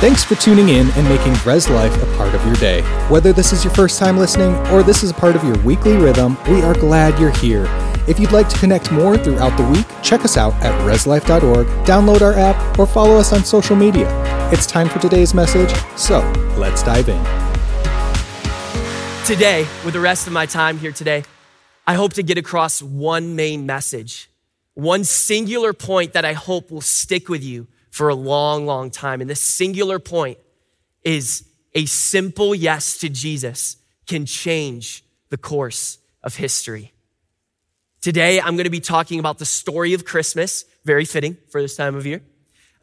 Thanks for tuning in and making Res Life a part of your day. Whether this is your first time listening or this is a part of your weekly rhythm, we are glad you're here. If you'd like to connect more throughout the week, check us out at reslife.org, download our app, or follow us on social media. It's time for today's message, so let's dive in. Today, with the rest of my time here today, I hope to get across one main message, one singular point that I hope will stick with you for a long, long time. And this singular point is a simple yes to Jesus can change the course of history. Today, I'm going to be talking about the story of Christmas, very fitting for this time of year.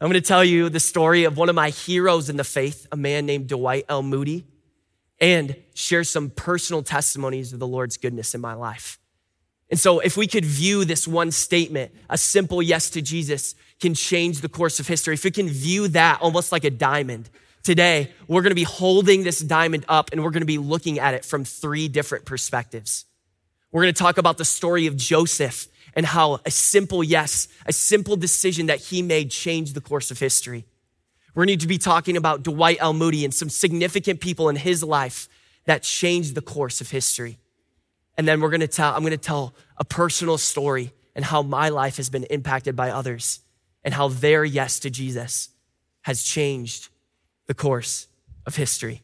I'm going to tell you the story of one of my heroes in the faith, a man named Dwight L. Moody, and share some personal testimonies of the Lord's goodness in my life. And so, if we could view this one statement, a simple yes to Jesus can change the course of history, if we can view that almost like a diamond, today we're going to be holding this diamond up and we're going to be looking at it from three different perspectives. We're going to talk about the story of Joseph and how a simple yes, a simple decision that he made changed the course of history. We're going to be talking about Dwight L. Moody and some significant people in his life that changed the course of history. And then we're going to tell, I'm going to tell a personal story and how my life has been impacted by others and how their yes to Jesus has changed the course of history.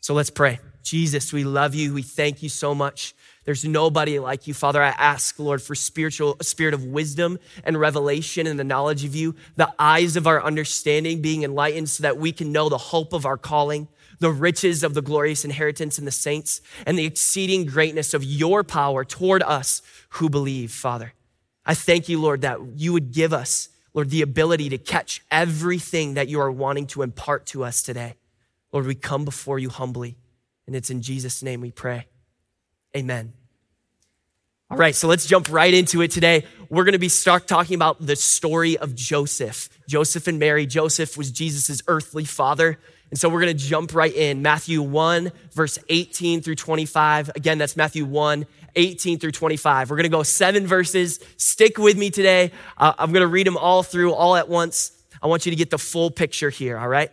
So let's pray. Jesus, we love you. We thank you so much there's nobody like you, Father. I ask, Lord, for spiritual, spirit of wisdom and revelation and the knowledge of you, the eyes of our understanding being enlightened so that we can know the hope of our calling, the riches of the glorious inheritance in the saints, and the exceeding greatness of your power toward us who believe, Father. I thank you, Lord, that you would give us, Lord, the ability to catch everything that you are wanting to impart to us today. Lord, we come before you humbly, and it's in Jesus' name we pray. Amen. All right, so let's jump right into it today. We're going to be start talking about the story of Joseph. Joseph and Mary. Joseph was Jesus' earthly father. And so we're going to jump right in. Matthew 1, verse 18 through 25. Again, that's Matthew 1, 18 through 25. We're going to go seven verses. Stick with me today. Uh, I'm going to read them all through, all at once. I want you to get the full picture here, all right?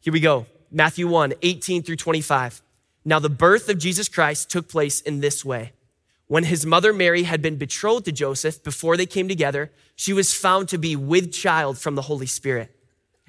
Here we go. Matthew 1, 18 through 25. Now, the birth of Jesus Christ took place in this way. When his mother Mary had been betrothed to Joseph before they came together, she was found to be with child from the Holy Spirit.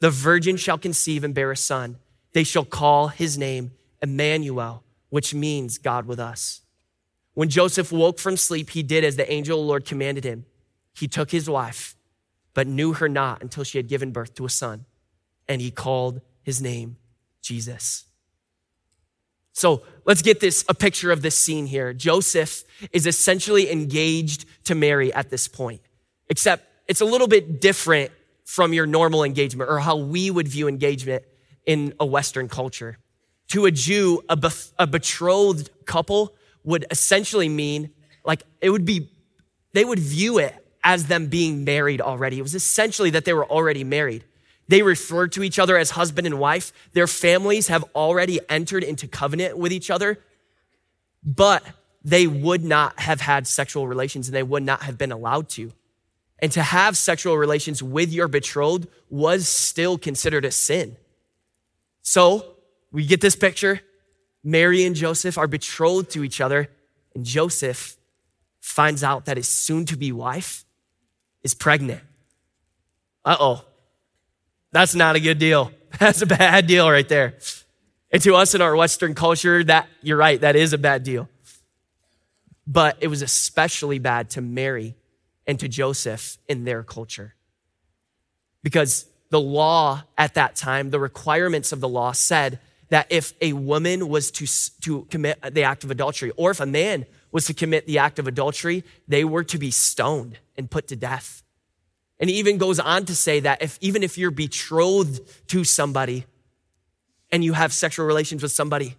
the virgin shall conceive and bear a son. They shall call his name Emmanuel, which means God with us. When Joseph woke from sleep, he did as the angel of the Lord commanded him. He took his wife, but knew her not until she had given birth to a son, and he called his name Jesus. So let's get this a picture of this scene here. Joseph is essentially engaged to Mary at this point, except it's a little bit different from your normal engagement or how we would view engagement in a Western culture. To a Jew, a, be- a betrothed couple would essentially mean like it would be, they would view it as them being married already. It was essentially that they were already married. They refer to each other as husband and wife. Their families have already entered into covenant with each other, but they would not have had sexual relations and they would not have been allowed to. And to have sexual relations with your betrothed was still considered a sin. So we get this picture. Mary and Joseph are betrothed to each other, and Joseph finds out that his soon to be wife is pregnant. Uh oh. That's not a good deal. That's a bad deal right there. And to us in our Western culture, that you're right, that is a bad deal. But it was especially bad to Mary and to Joseph in their culture. Because the law at that time, the requirements of the law said that if a woman was to, to commit the act of adultery, or if a man was to commit the act of adultery, they were to be stoned and put to death. And he even goes on to say that if even if you're betrothed to somebody and you have sexual relations with somebody,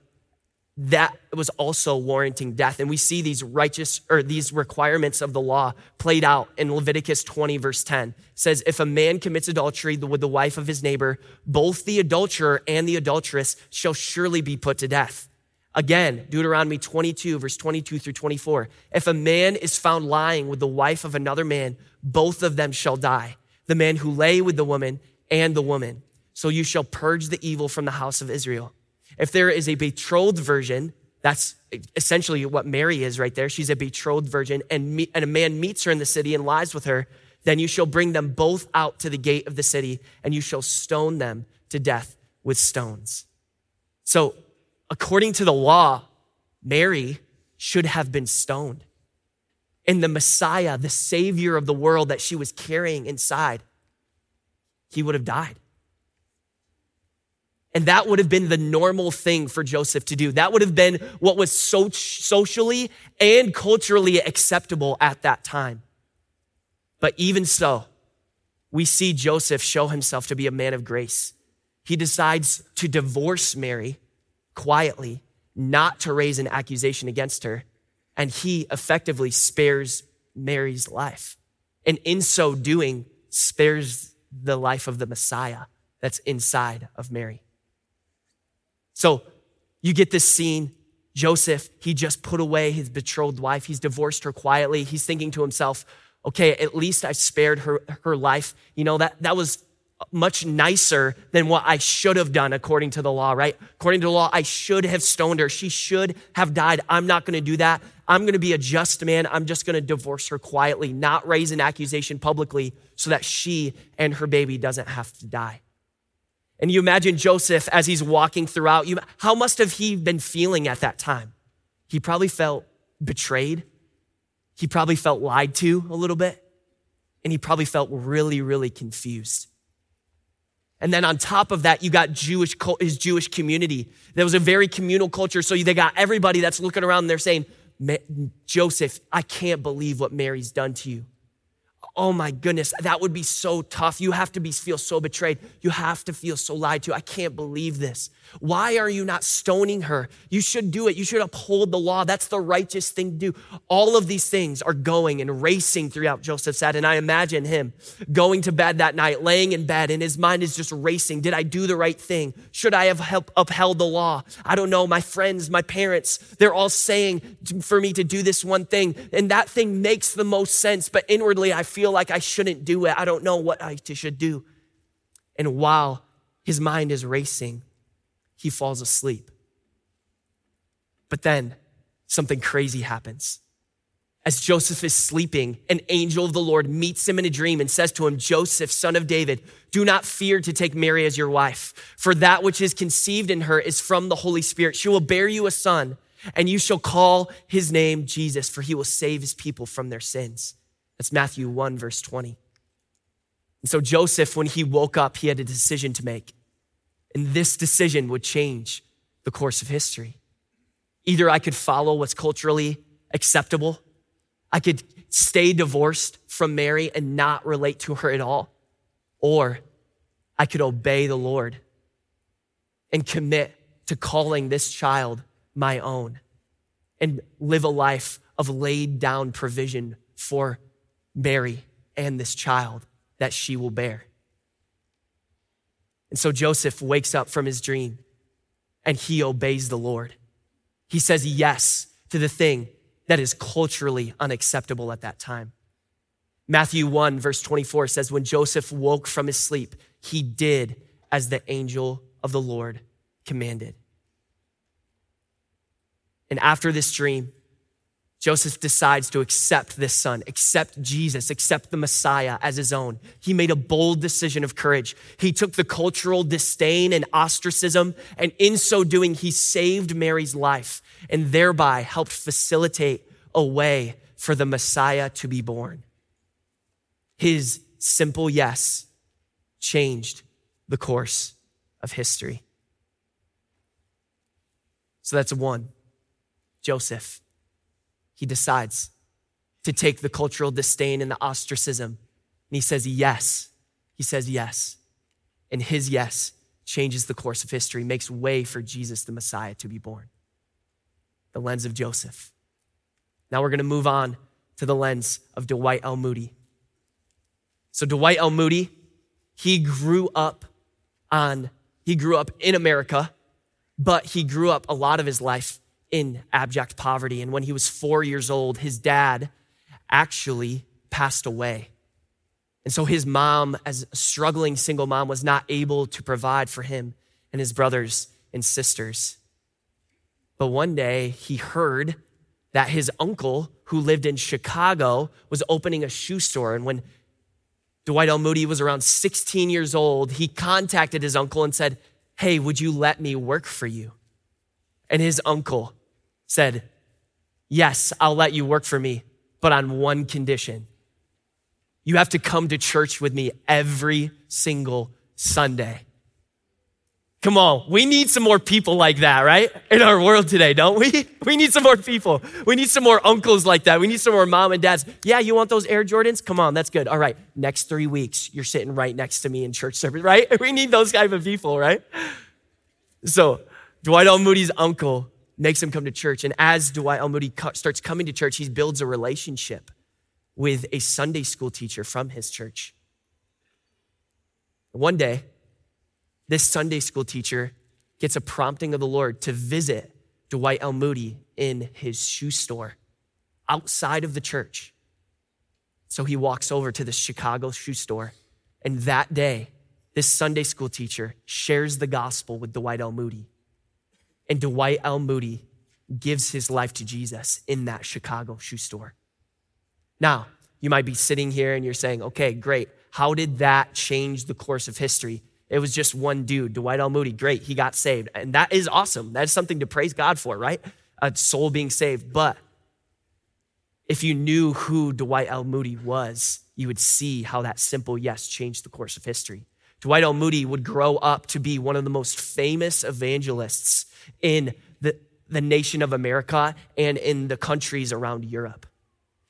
that was also warranting death. And we see these righteous or these requirements of the law played out in Leviticus 20, verse 10. It says, If a man commits adultery with the wife of his neighbor, both the adulterer and the adulteress shall surely be put to death. Again, Deuteronomy 22, verse 22 through 24. If a man is found lying with the wife of another man, both of them shall die. The man who lay with the woman and the woman. So you shall purge the evil from the house of Israel. If there is a betrothed virgin, that's essentially what Mary is right there. She's a betrothed virgin, and, me, and a man meets her in the city and lies with her. Then you shall bring them both out to the gate of the city, and you shall stone them to death with stones. So, according to the law, Mary should have been stoned. And the Messiah, the Savior of the world that she was carrying inside, he would have died. And that would have been the normal thing for Joseph to do. That would have been what was so socially and culturally acceptable at that time. But even so, we see Joseph show himself to be a man of grace. He decides to divorce Mary quietly, not to raise an accusation against her, and he effectively spares Mary's life. And in so doing, spares the life of the Messiah that's inside of Mary. So you get this scene. Joseph, he just put away his betrothed wife. He's divorced her quietly. He's thinking to himself, okay, at least I spared her, her life. You know, that, that was much nicer than what I should have done according to the law, right? According to the law, I should have stoned her. She should have died. I'm not going to do that. I'm going to be a just man. I'm just going to divorce her quietly, not raise an accusation publicly so that she and her baby doesn't have to die. And you imagine Joseph as he's walking throughout, you, how must have he been feeling at that time? He probably felt betrayed. He probably felt lied to a little bit. And he probably felt really, really confused. And then on top of that, you got Jewish, his Jewish community. There was a very communal culture. So they got everybody that's looking around and they're saying, Joseph, I can't believe what Mary's done to you. Oh my goodness, that would be so tough. You have to be, feel so betrayed. You have to feel so lied to. I can't believe this. Why are you not stoning her? You should do it. You should uphold the law. That's the righteous thing to do. All of these things are going and racing throughout Joseph's head. And I imagine him going to bed that night, laying in bed, and his mind is just racing. Did I do the right thing? Should I have help, upheld the law? I don't know. My friends, my parents, they're all saying for me to do this one thing. And that thing makes the most sense. But inwardly, I feel like I shouldn't do it. I don't know what I should do. And while his mind is racing, he falls asleep. But then something crazy happens. As Joseph is sleeping, an angel of the Lord meets him in a dream and says to him, Joseph, son of David, do not fear to take Mary as your wife, for that which is conceived in her is from the Holy Spirit. She will bear you a son, and you shall call his name Jesus, for he will save his people from their sins. That's Matthew 1, verse 20. And so Joseph, when he woke up, he had a decision to make. And this decision would change the course of history. Either I could follow what's culturally acceptable, I could stay divorced from Mary and not relate to her at all, or I could obey the Lord and commit to calling this child my own and live a life of laid down provision for Mary and this child that she will bear. And so Joseph wakes up from his dream and he obeys the Lord. He says yes to the thing that is culturally unacceptable at that time. Matthew 1, verse 24 says, When Joseph woke from his sleep, he did as the angel of the Lord commanded. And after this dream, Joseph decides to accept this son, accept Jesus, accept the Messiah as his own. He made a bold decision of courage. He took the cultural disdain and ostracism, and in so doing, he saved Mary's life and thereby helped facilitate a way for the Messiah to be born. His simple yes changed the course of history. So that's one. Joseph he decides to take the cultural disdain and the ostracism And he says, Yes. He says, Yes. And his yes changes the course of history, makes way for Jesus, the Messiah, to be born. The lens of Joseph. Now we're going to move on to the lens of Dwight L. Moody. So, Dwight L. Moody, he grew up on, he grew up in America, but he grew up a lot of his life in abject poverty. And when he was four years old, his dad actually passed away. And so his mom, as a struggling single mom, was not able to provide for him and his brothers and sisters. But one day he heard that his uncle, who lived in Chicago, was opening a shoe store. And when Dwight L. Moody was around 16 years old, he contacted his uncle and said, Hey, would you let me work for you? And his uncle said, Yes, I'll let you work for me, but on one condition. You have to come to church with me every single Sunday. Come on, we need some more people like that, right? In our world today, don't we? We need some more people. We need some more uncles like that. We need some more mom and dads. Yeah, you want those Air Jordans? Come on, that's good. All right, next three weeks, you're sitting right next to me in church service, right? We need those type of people, right? So, Dwight L. Moody's uncle makes him come to church. And as Dwight L. Moody starts coming to church, he builds a relationship with a Sunday school teacher from his church. One day, this Sunday school teacher gets a prompting of the Lord to visit Dwight L. Moody in his shoe store outside of the church. So he walks over to the Chicago shoe store. And that day, this Sunday school teacher shares the gospel with Dwight L. Moody. And Dwight L. Moody gives his life to Jesus in that Chicago shoe store. Now, you might be sitting here and you're saying, okay, great. How did that change the course of history? It was just one dude, Dwight L. Moody. Great, he got saved. And that is awesome. That is something to praise God for, right? A soul being saved. But if you knew who Dwight L. Moody was, you would see how that simple yes changed the course of history. Dwight L. Moody would grow up to be one of the most famous evangelists in the, the nation of America and in the countries around Europe.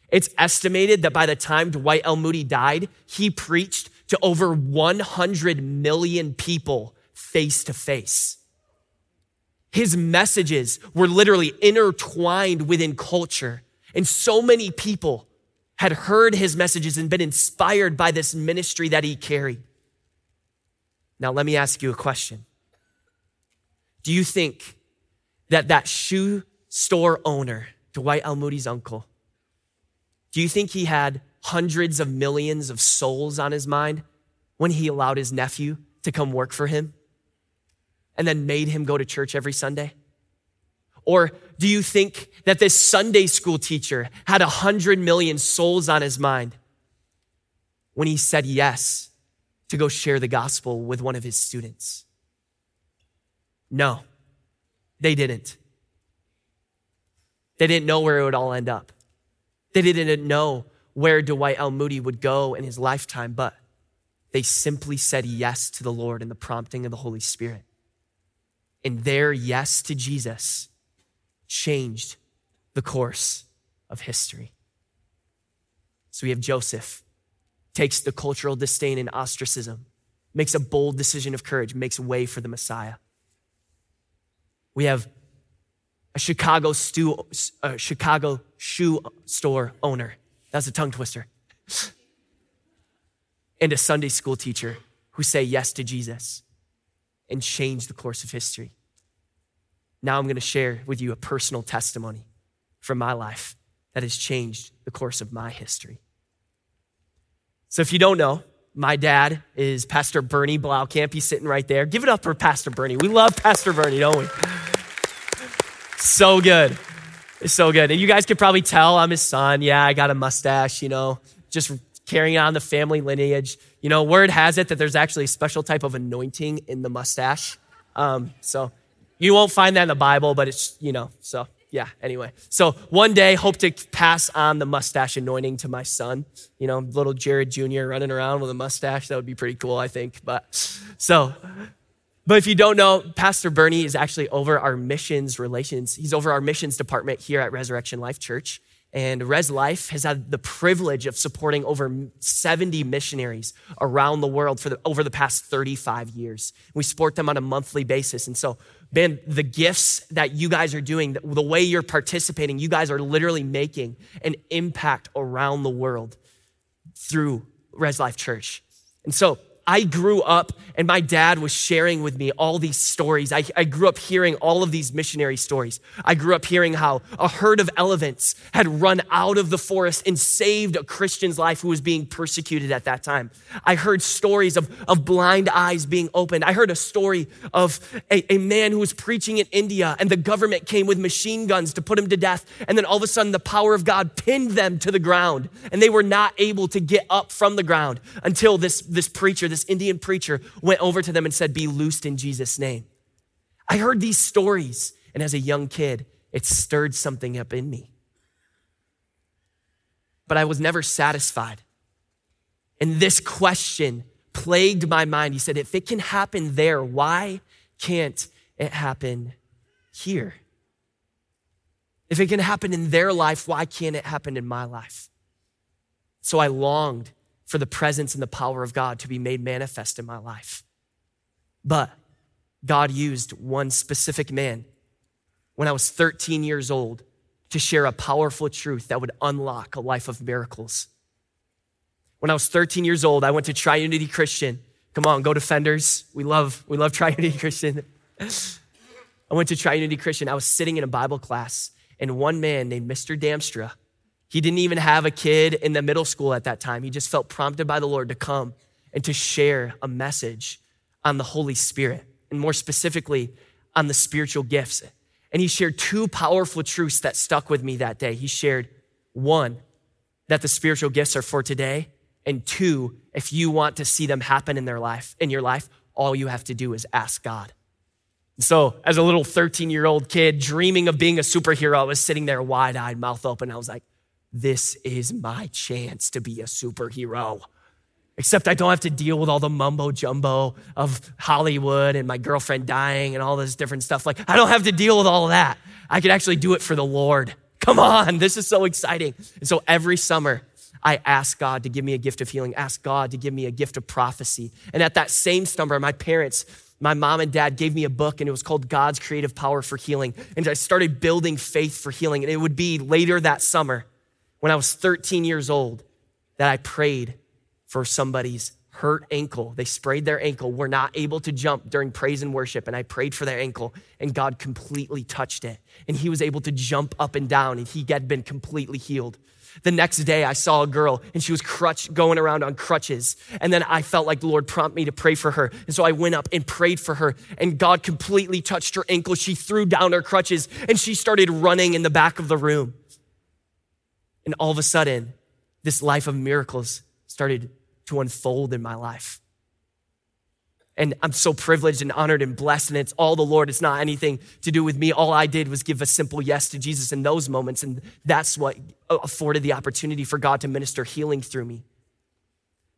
It's estimated that by the time Dwight L. Moody died, he preached to over 100 million people face to face. His messages were literally intertwined within culture, and so many people had heard his messages and been inspired by this ministry that he carried. Now, let me ask you a question. Do you think that that shoe store owner, Dwight L. Moody's uncle, do you think he had hundreds of millions of souls on his mind when he allowed his nephew to come work for him and then made him go to church every Sunday? Or do you think that this Sunday school teacher had a hundred million souls on his mind when he said yes to go share the gospel with one of his students? No, they didn't. They didn't know where it would all end up. They didn't know where Dwight L. Moody would go in his lifetime, but they simply said yes to the Lord in the prompting of the Holy Spirit. And their yes to Jesus changed the course of history. So we have Joseph, takes the cultural disdain and ostracism, makes a bold decision of courage, makes way for the Messiah. We have a Chicago, stew, a Chicago shoe store owner. That's a tongue twister. and a Sunday school teacher who say yes to Jesus and change the course of history. Now I'm going to share with you a personal testimony from my life that has changed the course of my history. So if you don't know, my dad is Pastor Bernie Blaukamp. He's sitting right there. Give it up for Pastor Bernie. We love Pastor Bernie, don't we? So good. It's so good. And you guys could probably tell I'm his son. Yeah, I got a mustache, you know, just carrying on the family lineage. You know, word has it that there's actually a special type of anointing in the mustache. Um, so you won't find that in the Bible, but it's, you know, so yeah, anyway. So one day, hope to pass on the mustache anointing to my son. You know, little Jared Jr. running around with a mustache. That would be pretty cool, I think. But so but if you don't know, Pastor Bernie is actually over our missions relations. He's over our missions department here at Resurrection Life Church. And Res Life has had the privilege of supporting over 70 missionaries around the world for the, over the past 35 years. We support them on a monthly basis. And so, Ben, the gifts that you guys are doing, the, the way you're participating, you guys are literally making an impact around the world through Res Life Church. And so, I grew up and my dad was sharing with me all these stories. I, I, grew up hearing all of these missionary stories. I grew up hearing how a herd of elephants had run out of the forest and saved a Christian's life who was being persecuted at that time. I heard stories of, of blind eyes being opened. I heard a story of a, a man who was preaching in India and the government came with machine guns to put him to death. And then all of a sudden, the power of God pinned them to the ground and they were not able to get up from the ground until this, this preacher, this Indian preacher went over to them and said, Be loosed in Jesus' name. I heard these stories, and as a young kid, it stirred something up in me. But I was never satisfied. And this question plagued my mind. He said, If it can happen there, why can't it happen here? If it can happen in their life, why can't it happen in my life? So I longed for the presence and the power of God to be made manifest in my life. But God used one specific man when I was 13 years old to share a powerful truth that would unlock a life of miracles. When I was 13 years old, I went to Triunity Christian. Come on, go defenders. We love, we love Triunity Christian. I went to Triunity Christian. I was sitting in a Bible class, and one man named Mr. Damstra he didn't even have a kid in the middle school at that time. He just felt prompted by the Lord to come and to share a message on the Holy Spirit, and more specifically, on the spiritual gifts. And he shared two powerful truths that stuck with me that day. He shared one, that the spiritual gifts are for today, and two, if you want to see them happen in their life, in your life, all you have to do is ask God. So, as a little 13 year old kid dreaming of being a superhero, I was sitting there wide eyed, mouth open. I was like, this is my chance to be a superhero. Except I don't have to deal with all the mumbo jumbo of Hollywood and my girlfriend dying and all this different stuff. Like, I don't have to deal with all of that. I could actually do it for the Lord. Come on, this is so exciting. And so every summer, I ask God to give me a gift of healing, ask God to give me a gift of prophecy. And at that same summer, my parents, my mom and dad gave me a book and it was called God's Creative Power for Healing. And I started building faith for healing. And it would be later that summer when I was 13 years old that I prayed for somebody's hurt ankle. They sprayed their ankle, were not able to jump during praise and worship. And I prayed for their ankle, and God completely touched it. And he was able to jump up and down, and he had been completely healed. The next day, I saw a girl, and she was crutch, going around on crutches. And then I felt like the Lord prompt me to pray for her. And so I went up and prayed for her, and God completely touched her ankle. She threw down her crutches, and she started running in the back of the room. And all of a sudden, this life of miracles started to unfold in my life. And I'm so privileged and honored and blessed, and it's all the Lord. It's not anything to do with me. All I did was give a simple yes to Jesus in those moments, and that's what afforded the opportunity for God to minister healing through me.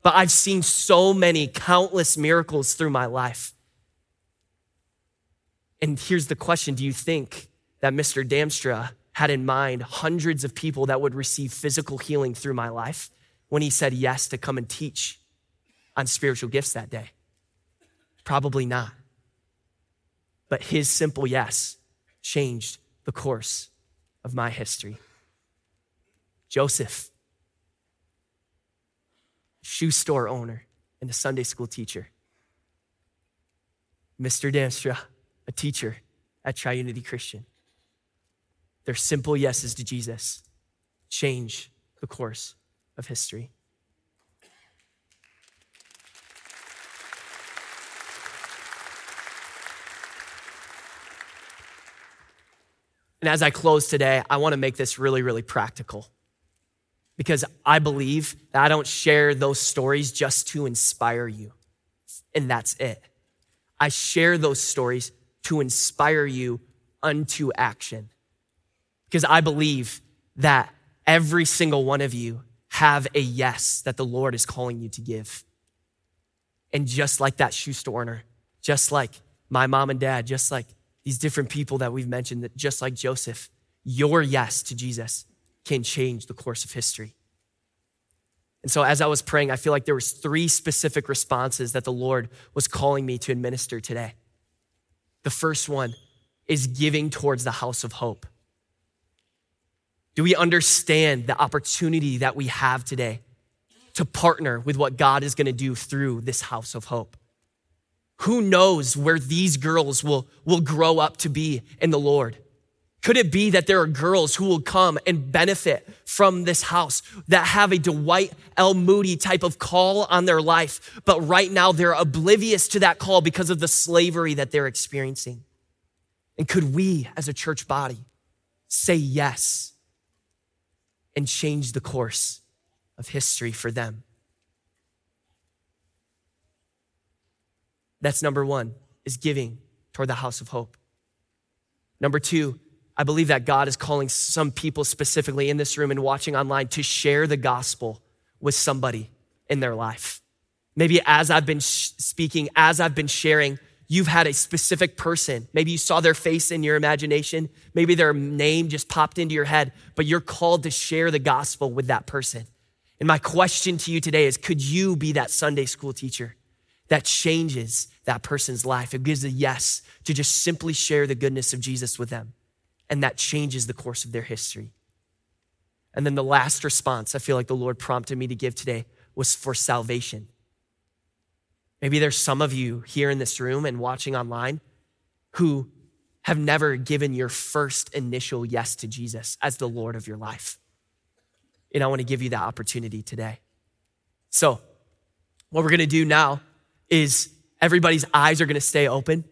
But I've seen so many countless miracles through my life. And here's the question Do you think that Mr. Damstra had in mind hundreds of people that would receive physical healing through my life when he said yes to come and teach on spiritual gifts that day? Probably not. But his simple yes changed the course of my history. Joseph, shoe store owner and a Sunday school teacher. Mr. Damstra, a teacher at Triunity Christian. Their simple yeses to Jesus change the course of history. And as I close today, I want to make this really, really practical because I believe that I don't share those stories just to inspire you, and that's it. I share those stories to inspire you unto action because I believe that every single one of you have a yes that the Lord is calling you to give. And just like that shoe store owner, just like my mom and dad, just like these different people that we've mentioned, that just like Joseph, your yes to Jesus can change the course of history. And so as I was praying, I feel like there was three specific responses that the Lord was calling me to administer today. The first one is giving towards the house of hope. Do we understand the opportunity that we have today to partner with what God is going to do through this house of hope? Who knows where these girls will, will grow up to be in the Lord? Could it be that there are girls who will come and benefit from this house that have a Dwight L. Moody type of call on their life, but right now they're oblivious to that call because of the slavery that they're experiencing? And could we as a church body say yes and change the course of history for them? That's number one, is giving toward the house of hope. Number two, I believe that God is calling some people specifically in this room and watching online to share the gospel with somebody in their life. Maybe as I've been speaking, as I've been sharing, you've had a specific person. Maybe you saw their face in your imagination. Maybe their name just popped into your head, but you're called to share the gospel with that person. And my question to you today is could you be that Sunday school teacher that changes that person's life? It gives a yes to just simply share the goodness of Jesus with them and that changes the course of their history. And then the last response I feel like the Lord prompted me to give today was for salvation. Maybe there's some of you here in this room and watching online who have never given your first initial yes to Jesus as the Lord of your life. And I want to give you that opportunity today. So, what we're going to do now is everybody's eyes are going to stay open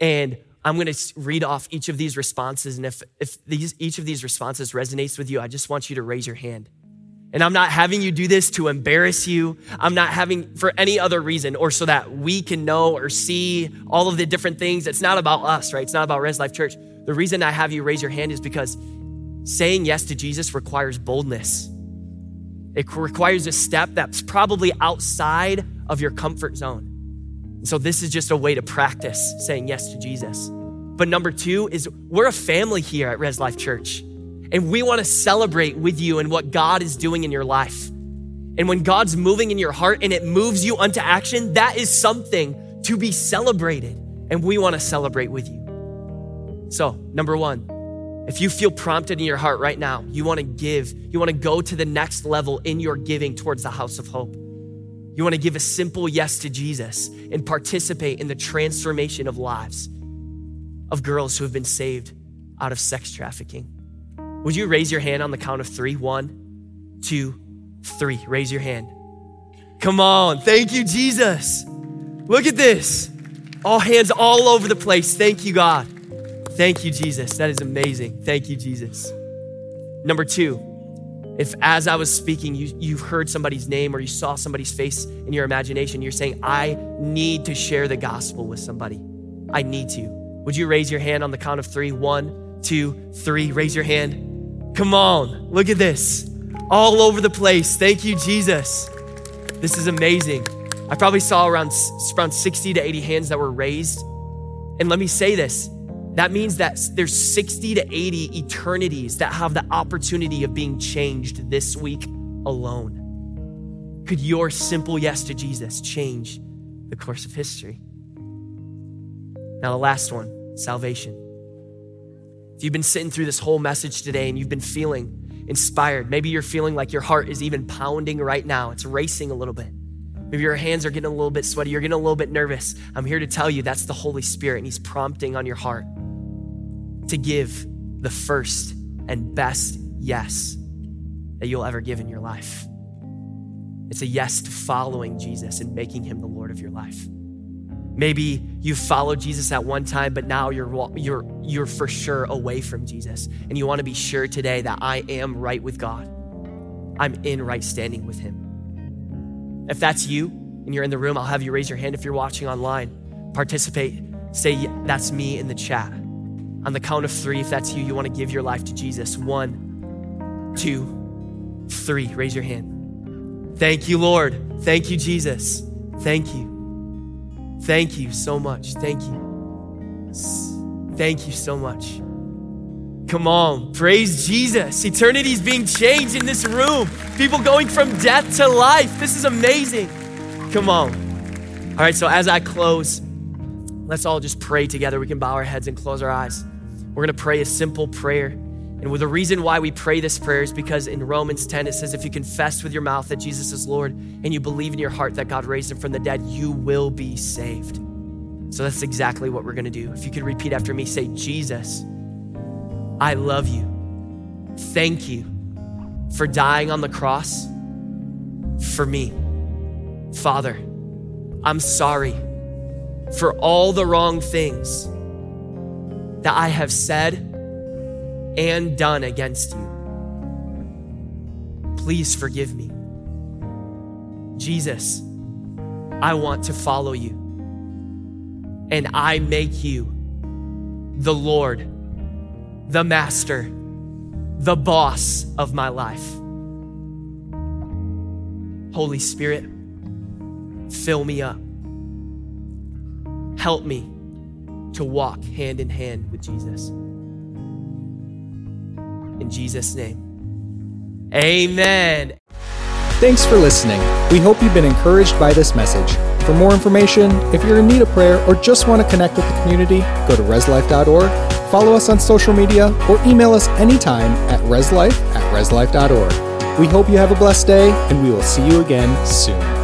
and I'm going to read off each of these responses. And if, if these, each of these responses resonates with you, I just want you to raise your hand. And I'm not having you do this to embarrass you. I'm not having for any other reason or so that we can know or see all of the different things. It's not about us, right? It's not about Res Life Church. The reason I have you raise your hand is because saying yes to Jesus requires boldness. It requires a step that's probably outside of your comfort zone. And so this is just a way to practice saying yes to Jesus. But number two is we're a family here at Res Life Church, and we want to celebrate with you and what God is doing in your life. And when God's moving in your heart and it moves you unto action, that is something to be celebrated. And we want to celebrate with you. So, number one, if you feel prompted in your heart right now, you want to give, you want to go to the next level in your giving towards the house of hope. You want to give a simple yes to Jesus and participate in the transformation of lives of girls who have been saved out of sex trafficking. Would you raise your hand on the count of three? One, two, three. Raise your hand. Come on. Thank you, Jesus. Look at this. All hands all over the place. Thank you, God. Thank you, Jesus. That is amazing. Thank you, Jesus. Number two, if as I was speaking, you, you've heard somebody's name or you saw somebody's face in your imagination, you're saying, I need to share the gospel with somebody. I need to. Would you raise your hand on the count of three? One, two, three. Raise your hand. Come on. Look at this. All over the place. Thank you, Jesus. This is amazing. I probably saw around, around 60 to 80 hands that were raised. And let me say this that means that there's 60 to 80 eternities that have the opportunity of being changed this week alone. Could your simple yes to Jesus change the course of history? Now, the last one salvation. If you've been sitting through this whole message today and you've been feeling inspired, maybe you're feeling like your heart is even pounding right now, it's racing a little bit. Maybe your hands are getting a little bit sweaty, you're getting a little bit nervous. I'm here to tell you that's the Holy Spirit, and He's prompting on your heart to give the first and best yes that you'll ever give in your life. It's a yes to following Jesus and making him the Lord of your life. Maybe you followed Jesus at one time, but now you're, you're, you're for sure away from Jesus. And you want to be sure today that I am right with God. I'm in right standing with him. If that's you and you're in the room, I'll have you raise your hand if you're watching online. Participate. Say, that's me in the chat. On the count of three, if that's you, you want to give your life to Jesus. One, two, three. Raise your hand. Thank you, Lord. Thank you, Jesus. Thank you. Thank you so much. Thank you. Thank you so much. Come on, praise Jesus. Eternity's being changed in this room. People going from death to life. This is amazing. Come on. All right, so as I close, let's all just pray together. We can bow our heads and close our eyes. We're going to pray a simple prayer. And the reason why we pray this prayer is because in Romans 10 it says, if you confess with your mouth that Jesus is Lord and you believe in your heart that God raised him from the dead, you will be saved. So that's exactly what we're going to do. If you could repeat after me, say, Jesus, I love you. Thank you for dying on the cross for me. Father, I'm sorry for all the wrong things that I have said and done against you. Please forgive me. Jesus, I want to follow you and I make you the Lord, the Master, the boss of my life. Holy Spirit, fill me up. Help me to walk hand in hand with Jesus. In Jesus' name, amen. Thanks for listening. We hope you've been encouraged by this message. For more information, if you're in need of prayer or just want to connect with the community, go to reslife.org, follow us on social media, or email us anytime at reslife at reslife.org. We hope you have a blessed day, and we will see you again soon.